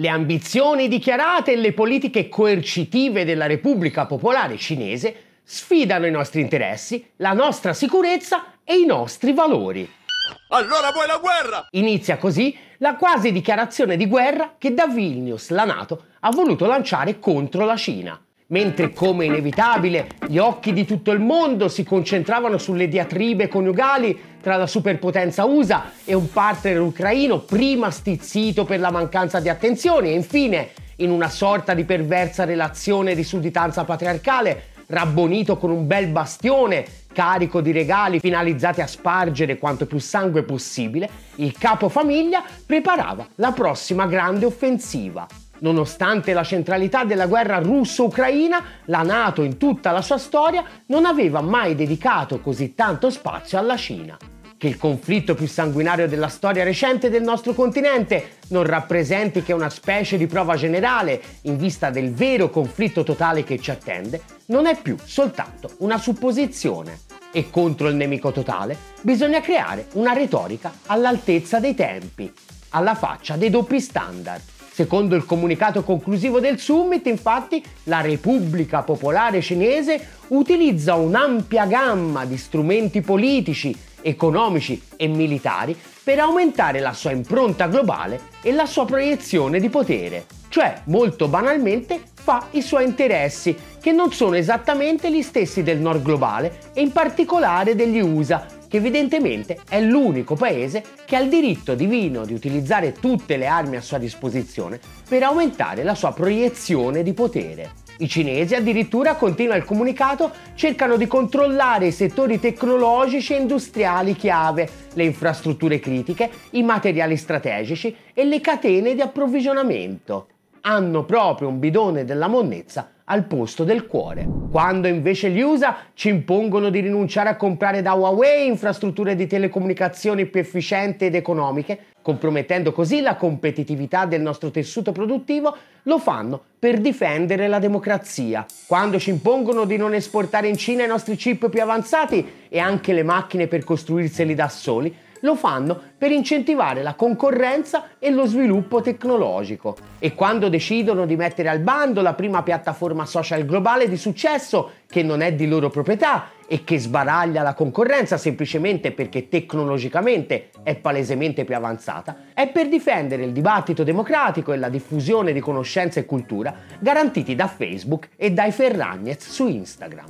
Le ambizioni dichiarate e le politiche coercitive della Repubblica Popolare Cinese sfidano i nostri interessi, la nostra sicurezza e i nostri valori. Allora vuoi la guerra? Inizia così la quasi dichiarazione di guerra che da Vilnius la Nato ha voluto lanciare contro la Cina. Mentre come inevitabile gli occhi di tutto il mondo si concentravano sulle diatribe coniugali tra la superpotenza USA e un partner ucraino prima stizzito per la mancanza di attenzione e infine in una sorta di perversa relazione di sudditanza patriarcale rabbonito con un bel bastione carico di regali finalizzati a spargere quanto più sangue possibile, il capofamiglia preparava la prossima grande offensiva. Nonostante la centralità della guerra russo-ucraina, la Nato in tutta la sua storia non aveva mai dedicato così tanto spazio alla Cina. Che il conflitto più sanguinario della storia recente del nostro continente non rappresenti che una specie di prova generale in vista del vero conflitto totale che ci attende, non è più soltanto una supposizione. E contro il nemico totale bisogna creare una retorica all'altezza dei tempi, alla faccia dei doppi standard Secondo il comunicato conclusivo del summit, infatti, la Repubblica Popolare Cinese utilizza un'ampia gamma di strumenti politici, economici e militari per aumentare la sua impronta globale e la sua proiezione di potere. Cioè, molto banalmente, fa i suoi interessi, che non sono esattamente gli stessi del nord globale e in particolare degli USA, che evidentemente è l'unico paese che ha il diritto divino di utilizzare tutte le armi a sua disposizione per aumentare la sua proiezione di potere. I cinesi addirittura, continua il comunicato, cercano di controllare i settori tecnologici e industriali chiave, le infrastrutture critiche, i materiali strategici e le catene di approvvigionamento. Hanno proprio un bidone della monnezza al posto del cuore. Quando invece gli USA ci impongono di rinunciare a comprare da Huawei infrastrutture di telecomunicazioni più efficienti ed economiche, compromettendo così la competitività del nostro tessuto produttivo, lo fanno per difendere la democrazia. Quando ci impongono di non esportare in Cina i nostri chip più avanzati e anche le macchine per costruirseli da soli, lo fanno per incentivare la concorrenza e lo sviluppo tecnologico. E quando decidono di mettere al bando la prima piattaforma social globale di successo, che non è di loro proprietà e che sbaraglia la concorrenza semplicemente perché tecnologicamente è palesemente più avanzata, è per difendere il dibattito democratico e la diffusione di conoscenza e cultura garantiti da Facebook e dai Ferragnez su Instagram.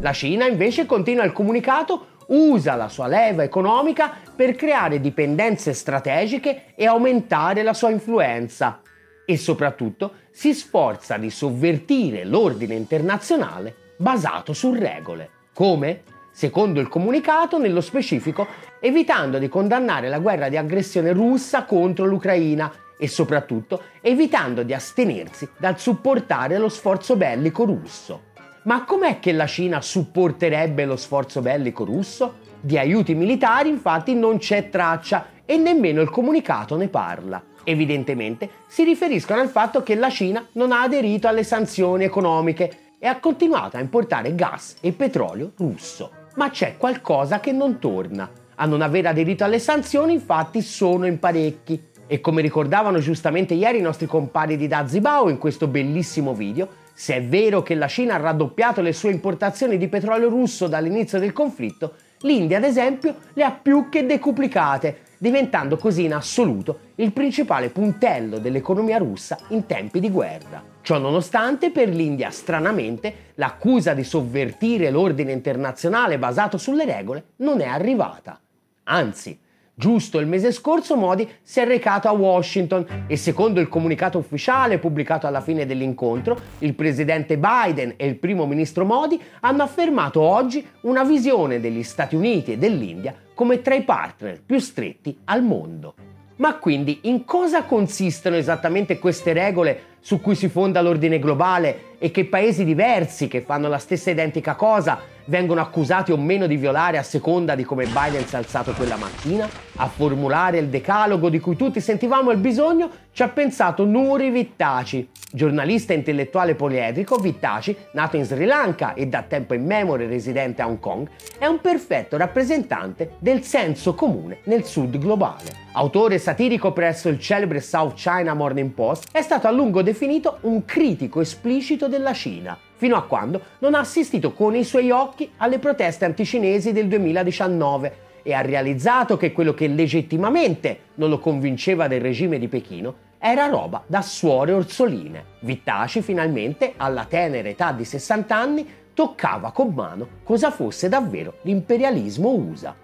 La Cina invece continua il comunicato usa la sua leva economica per creare dipendenze strategiche e aumentare la sua influenza e soprattutto si sforza di sovvertire l'ordine internazionale basato su regole. Come? Secondo il comunicato, nello specifico, evitando di condannare la guerra di aggressione russa contro l'Ucraina e soprattutto evitando di astenersi dal supportare lo sforzo bellico russo. Ma com'è che la Cina supporterebbe lo sforzo bellico russo? Di aiuti militari infatti non c'è traccia e nemmeno il comunicato ne parla. Evidentemente si riferiscono al fatto che la Cina non ha aderito alle sanzioni economiche e ha continuato a importare gas e petrolio russo. Ma c'è qualcosa che non torna. A non aver aderito alle sanzioni infatti sono in parecchi. E come ricordavano giustamente ieri i nostri compari di Dazibao in questo bellissimo video, se è vero che la Cina ha raddoppiato le sue importazioni di petrolio russo dall'inizio del conflitto, l'India ad esempio le ha più che decuplicate, diventando così in assoluto il principale puntello dell'economia russa in tempi di guerra. Ciò nonostante, per l'India, stranamente, l'accusa di sovvertire l'ordine internazionale basato sulle regole non è arrivata. Anzi, Giusto il mese scorso Modi si è recato a Washington e secondo il comunicato ufficiale pubblicato alla fine dell'incontro, il presidente Biden e il primo ministro Modi hanno affermato oggi una visione degli Stati Uniti e dell'India come tra i partner più stretti al mondo. Ma quindi in cosa consistono esattamente queste regole su cui si fonda l'ordine globale e che paesi diversi che fanno la stessa identica cosa vengono accusati o meno di violare a seconda di come Biden si è alzato quella mattina? A formulare il decalogo di cui tutti sentivamo il bisogno ci ha pensato Nuri Vittaci, giornalista intellettuale poliedrico. Vittaci, nato in Sri Lanka e da tempo in memoria residente a Hong Kong, è un perfetto rappresentante del senso comune nel sud globale. Autore satirico presso il celebre South China Morning Post, è stato a lungo definito un critico esplicito della Cina fino a quando non ha assistito con i suoi occhi alle proteste anticinesi del 2019 e ha realizzato che quello che legittimamente non lo convinceva del regime di Pechino era roba da suore orsoline. Vittaci finalmente, alla tenera età di 60 anni, toccava con mano cosa fosse davvero l'imperialismo USA.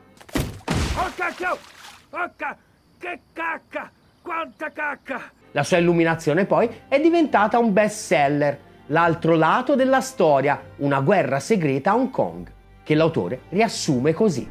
Oh cacchio! Oh ca- che cacca! Quanta cacca! La sua illuminazione poi è diventata un best seller L'altro lato della storia, una guerra segreta a Hong Kong, che l'autore riassume così.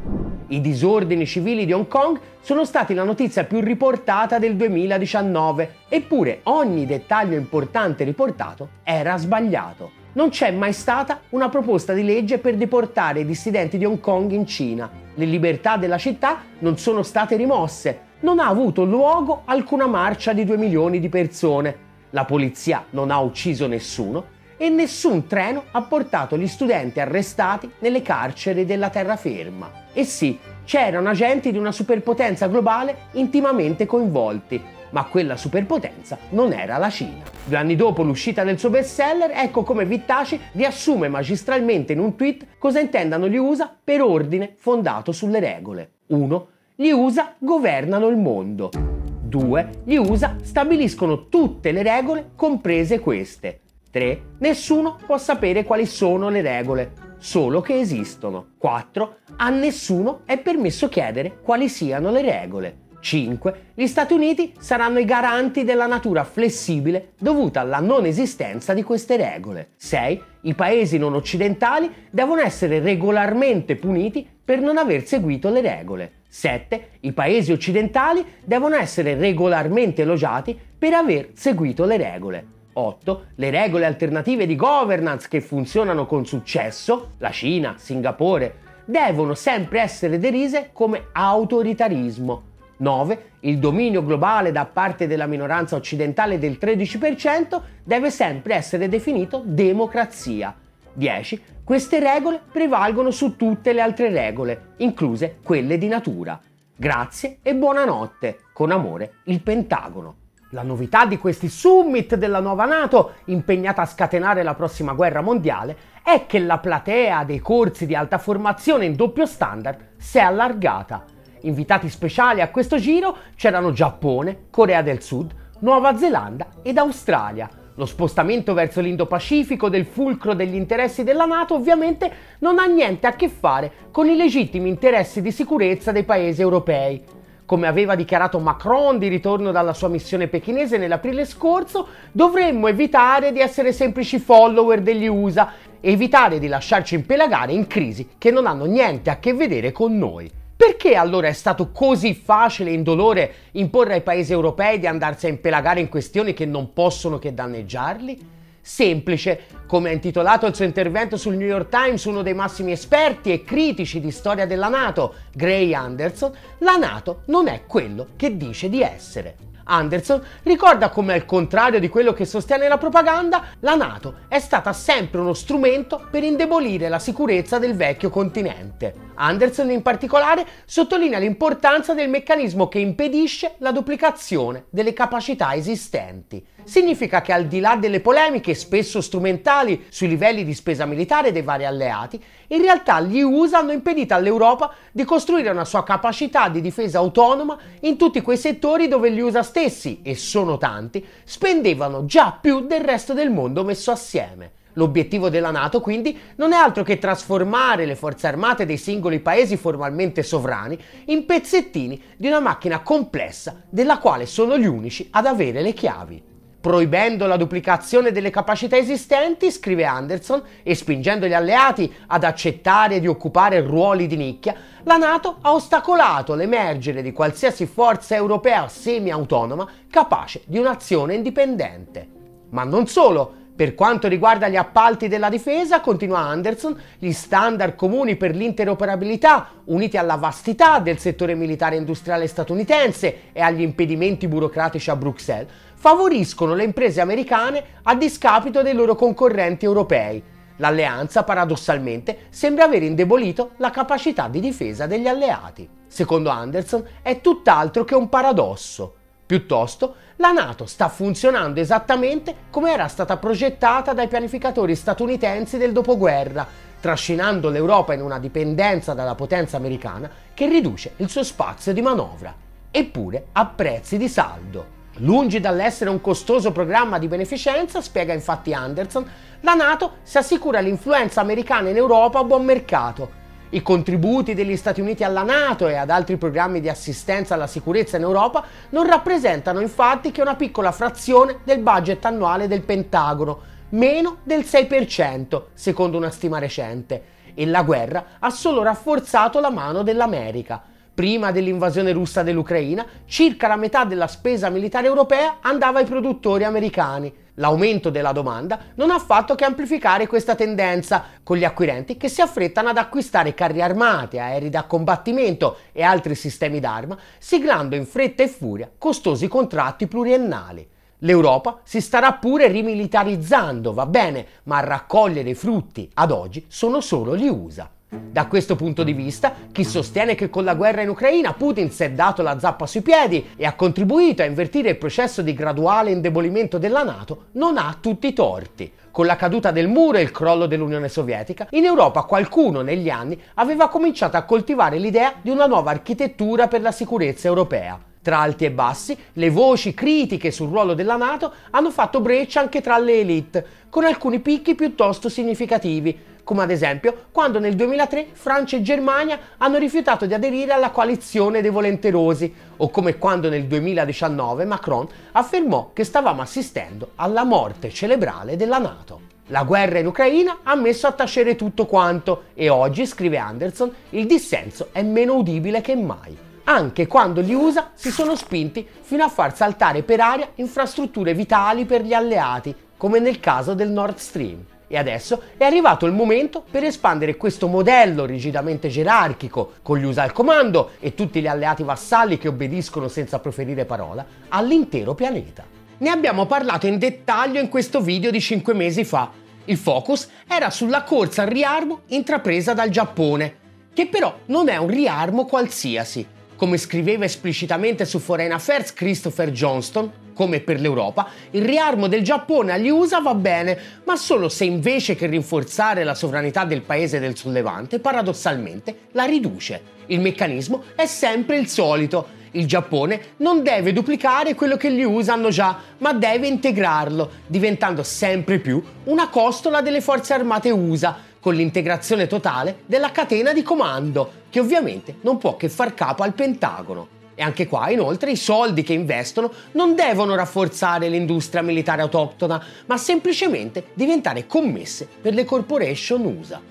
I disordini civili di Hong Kong sono stati la notizia più riportata del 2019, eppure ogni dettaglio importante riportato era sbagliato. Non c'è mai stata una proposta di legge per deportare i dissidenti di Hong Kong in Cina. Le libertà della città non sono state rimosse. Non ha avuto luogo alcuna marcia di 2 milioni di persone la polizia non ha ucciso nessuno e nessun treno ha portato gli studenti arrestati nelle carceri della terraferma. E sì, c'erano agenti di una superpotenza globale intimamente coinvolti, ma quella superpotenza non era la Cina. Due anni dopo l'uscita del suo bestseller, ecco come Vittaci riassume magistralmente in un tweet cosa intendano gli USA per ordine fondato sulle regole. 1. Gli USA governano il mondo. 2. Gli USA stabiliscono tutte le regole, comprese queste. 3. Nessuno può sapere quali sono le regole, solo che esistono. 4. A nessuno è permesso chiedere quali siano le regole. 5. Gli Stati Uniti saranno i garanti della natura flessibile dovuta alla non esistenza di queste regole. 6. I paesi non occidentali devono essere regolarmente puniti per non aver seguito le regole. 7. I paesi occidentali devono essere regolarmente elogiati per aver seguito le regole. 8. Le regole alternative di governance che funzionano con successo, la Cina, Singapore, devono sempre essere derise come autoritarismo. 9. Il dominio globale da parte della minoranza occidentale del 13% deve sempre essere definito democrazia. 10. Queste regole prevalgono su tutte le altre regole, incluse quelle di natura. Grazie e buonanotte. Con amore, il Pentagono. La novità di questi summit della nuova Nato, impegnata a scatenare la prossima guerra mondiale, è che la platea dei corsi di alta formazione in doppio standard si è allargata. Invitati speciali a questo giro c'erano Giappone, Corea del Sud, Nuova Zelanda ed Australia lo spostamento verso l'Indo-Pacifico del fulcro degli interessi della Nato ovviamente non ha niente a che fare con i legittimi interessi di sicurezza dei paesi europei. Come aveva dichiarato Macron di ritorno dalla sua missione pechinese nell'aprile scorso, dovremmo evitare di essere semplici follower degli USA e evitare di lasciarci impelagare in crisi che non hanno niente a che vedere con noi. Perché allora è stato così facile e indolore imporre ai paesi europei di andarsi a impelagare in questioni che non possono che danneggiarli? Semplice, come ha intitolato il suo intervento sul New York Times uno dei massimi esperti e critici di storia della Nato, Gray Anderson, la Nato non è quello che dice di essere. Anderson ricorda come al contrario di quello che sostiene la propaganda, la Nato è stata sempre uno strumento per indebolire la sicurezza del vecchio continente. Anderson in particolare sottolinea l'importanza del meccanismo che impedisce la duplicazione delle capacità esistenti. Significa che al di là delle polemiche spesso strumentali sui livelli di spesa militare dei vari alleati, in realtà gli USA hanno impedito all'Europa di costruire una sua capacità di difesa autonoma in tutti quei settori dove gli USA stessi, e sono tanti, spendevano già più del resto del mondo messo assieme. L'obiettivo della Nato quindi non è altro che trasformare le forze armate dei singoli paesi formalmente sovrani in pezzettini di una macchina complessa della quale sono gli unici ad avere le chiavi. Proibendo la duplicazione delle capacità esistenti, scrive Anderson, e spingendo gli alleati ad accettare di occupare ruoli di nicchia, la Nato ha ostacolato l'emergere di qualsiasi forza europea semi-autonoma capace di un'azione indipendente. Ma non solo, Per quanto riguarda gli appalti della difesa, continua Anderson, gli standard comuni per l'interoperabilità, uniti alla vastità del settore militare industriale statunitense e agli impedimenti burocratici a Bruxelles, favoriscono le imprese americane a discapito dei loro concorrenti europei. L'alleanza, paradossalmente, sembra aver indebolito la capacità di difesa degli alleati. Secondo Anderson, è tutt'altro che un paradosso. Piuttosto, la Nato sta funzionando esattamente come era stata progettata dai pianificatori statunitensi del dopoguerra, trascinando l'Europa in una dipendenza dalla potenza americana che riduce il suo spazio di manovra, eppure a prezzi di saldo. Lungi dall'essere un costoso programma di beneficenza, spiega infatti Anderson, la Nato si assicura l'influenza americana in Europa a buon mercato. I contributi degli Stati Uniti alla Nato e ad altri programmi di assistenza alla sicurezza in Europa non rappresentano infatti che una piccola frazione del budget annuale del Pentagono, meno del 6%, secondo una stima recente, e la guerra ha solo rafforzato la mano dell'America. Prima dell'invasione russa dell'Ucraina, circa la metà della spesa militare europea andava ai produttori americani. L'aumento della domanda non ha fatto che amplificare questa tendenza, con gli acquirenti che si affrettano ad acquistare carri armati, aerei da combattimento e altri sistemi d'arma, siglando in fretta e furia costosi contratti pluriennali. L'Europa si starà pure rimilitarizzando, va bene, ma a raccogliere i frutti ad oggi sono solo gli USA. Da questo punto di vista, chi sostiene che con la guerra in Ucraina Putin si è dato la zappa sui piedi e ha contribuito a invertire il processo di graduale indebolimento della Nato non ha tutti i torti. Con la caduta del muro e il crollo dell'Unione Sovietica, in Europa qualcuno negli anni aveva cominciato a coltivare l'idea di una nuova architettura per la sicurezza europea. Tra alti e bassi, le voci critiche sul ruolo della Nato hanno fatto breccia anche tra le elite, con alcuni picchi piuttosto significativi, come ad esempio quando nel 2003 Francia e Germania hanno rifiutato di aderire alla coalizione dei volenterosi, o come quando nel 2019 Macron affermò che stavamo assistendo alla morte cerebrale della Nato. La guerra in Ucraina ha messo a tacere tutto quanto e oggi, scrive Anderson, il dissenso è meno udibile che mai anche quando gli USA si sono spinti fino a far saltare per aria infrastrutture vitali per gli alleati, come nel caso del Nord Stream. E adesso è arrivato il momento per espandere questo modello rigidamente gerarchico, con gli USA al comando e tutti gli alleati vassalli che obbediscono senza proferire parola, all'intero pianeta. Ne abbiamo parlato in dettaglio in questo video di 5 mesi fa. Il focus era sulla corsa al riarmo intrapresa dal Giappone, che però non è un riarmo qualsiasi. Come scriveva esplicitamente su Foreign Affairs Christopher Johnston, come per l'Europa, il riarmo del Giappone agli USA va bene, ma solo se invece che rinforzare la sovranità del paese del sollevante, paradossalmente la riduce. Il meccanismo è sempre il solito. Il Giappone non deve duplicare quello che gli USA hanno già, ma deve integrarlo, diventando sempre più una costola delle forze armate USA, con l'integrazione totale della catena di comando, che ovviamente non può che far capo al Pentagono. E anche qua, inoltre, i soldi che investono non devono rafforzare l'industria militare autoctona, ma semplicemente diventare commesse per le corporation USA.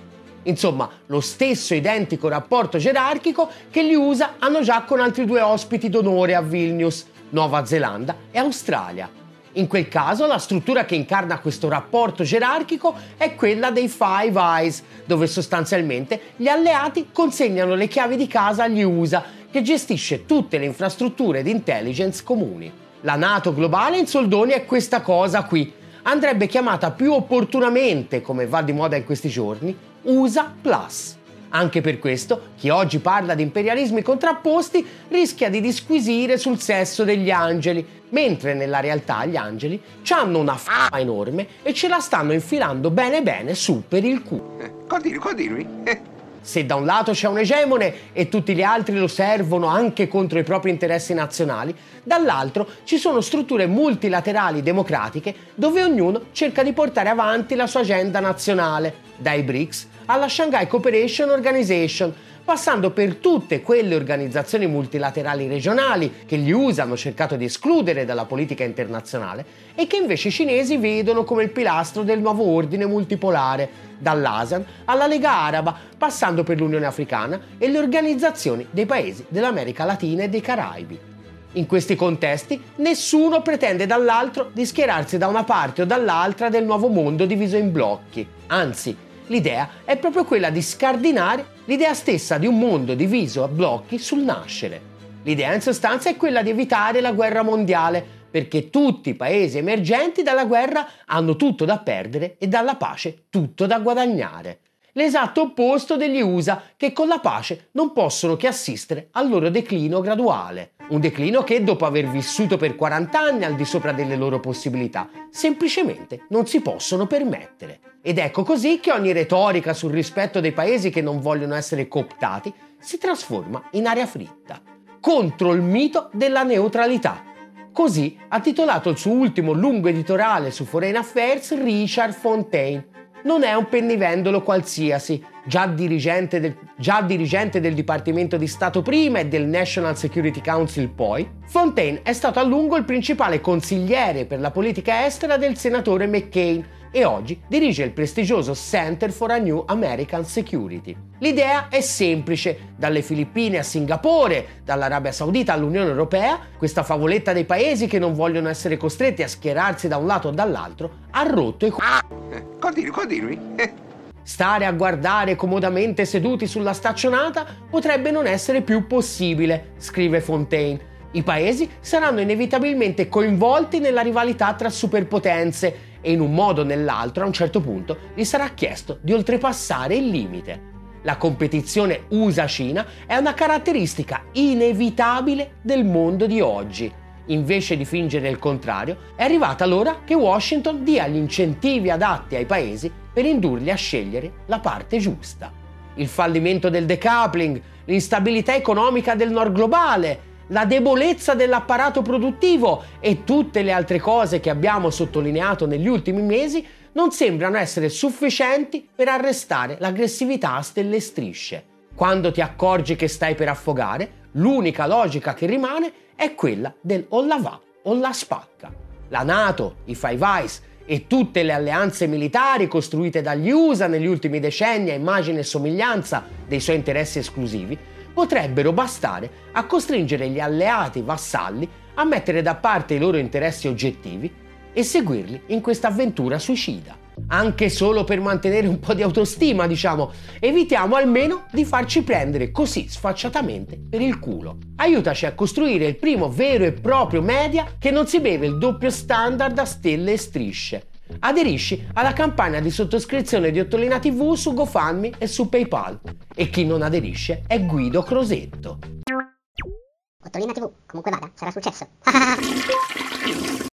Insomma, lo stesso identico rapporto gerarchico che gli USA hanno già con altri due ospiti d'onore a Vilnius, Nuova Zelanda e Australia. In quel caso la struttura che incarna questo rapporto gerarchico è quella dei Five Eyes, dove sostanzialmente gli alleati consegnano le chiavi di casa agli USA che gestisce tutte le infrastrutture di intelligence comuni. La NATO globale in soldoni è questa cosa qui. Andrebbe chiamata più opportunamente, come va di moda in questi giorni, USA Plus. Anche per questo, chi oggi parla di imperialismi contrapposti rischia di disquisire sul sesso degli angeli, mentre nella realtà gli angeli hanno una fama enorme e ce la stanno infilando bene bene su per il culo. Eh, continui, continui. Se da un lato c'è un egemone e tutti gli altri lo servono anche contro i propri interessi nazionali, dall'altro ci sono strutture multilaterali democratiche dove ognuno cerca di portare avanti la sua agenda nazionale, dai BRICS alla Shanghai Cooperation Organization, passando per tutte quelle organizzazioni multilaterali regionali che gli USA hanno cercato di escludere dalla politica internazionale e che invece i cinesi vedono come il pilastro del nuovo ordine multipolare, dall'ASEAN alla Lega Araba, passando per l'Unione Africana e le organizzazioni dei paesi dell'America Latina e dei Caraibi. In questi contesti nessuno pretende dall'altro di schierarsi da una parte o dall'altra del nuovo mondo diviso in blocchi. Anzi, l'idea è proprio quella di scardinare l'idea stessa di un mondo diviso a blocchi sul nascere. L'idea in sostanza è quella di evitare la guerra mondiale, perché tutti i paesi emergenti dalla guerra hanno tutto da perdere e dalla pace tutto da guadagnare. L'esatto opposto degli USA che con la pace non possono che assistere al loro declino graduale. Un declino che dopo aver vissuto per 40 anni al di sopra delle loro possibilità semplicemente non si possono permettere. Ed ecco così che ogni retorica sul rispetto dei paesi che non vogliono essere cooptati si trasforma in aria fritta, contro il mito della neutralità. Così ha titolato il suo ultimo lungo editoriale su Foreign Affairs Richard Fontaine, non è un pennivendolo qualsiasi, già dirigente, del, già dirigente del Dipartimento di Stato prima e del National Security Council poi, Fontaine è stato a lungo il principale consigliere per la politica estera del senatore McCain e oggi dirige il prestigioso Center for a New American Security. L'idea è semplice, dalle Filippine a Singapore, dall'Arabia Saudita all'Unione Europea, questa favoletta dei paesi che non vogliono essere costretti a schierarsi da un lato o dall'altro ha rotto i Continui, continui. Stare a guardare comodamente seduti sulla staccionata potrebbe non essere più possibile, scrive Fontaine. I paesi saranno inevitabilmente coinvolti nella rivalità tra superpotenze e in un modo o nell'altro a un certo punto gli sarà chiesto di oltrepassare il limite. La competizione USA-Cina è una caratteristica inevitabile del mondo di oggi. Invece di fingere il contrario, è arrivata l'ora che Washington dia gli incentivi adatti ai paesi per indurli a scegliere la parte giusta. Il fallimento del decoupling, l'instabilità economica del nord globale, la debolezza dell'apparato produttivo e tutte le altre cose che abbiamo sottolineato negli ultimi mesi non sembrano essere sufficienti per arrestare l'aggressività a stelle strisce. Quando ti accorgi che stai per affogare, l'unica logica che rimane è quella del o la va o la spacca. La Nato, i Five Eyes e tutte le alleanze militari costruite dagli USA negli ultimi decenni a immagine e somiglianza dei suoi interessi esclusivi potrebbero bastare a costringere gli alleati vassalli a mettere da parte i loro interessi oggettivi e seguirli in questa avventura suicida. Anche solo per mantenere un po' di autostima, diciamo, evitiamo almeno di farci prendere così sfacciatamente per il culo. Aiutaci a costruire il primo vero e proprio media che non si beve il doppio standard a stelle e strisce Aderisci alla campagna di sottoscrizione di Ottolina TV su GoFundMe e su PayPal. E chi non aderisce è Guido Crosetto. Ottolina TV, comunque vada, sarà successo.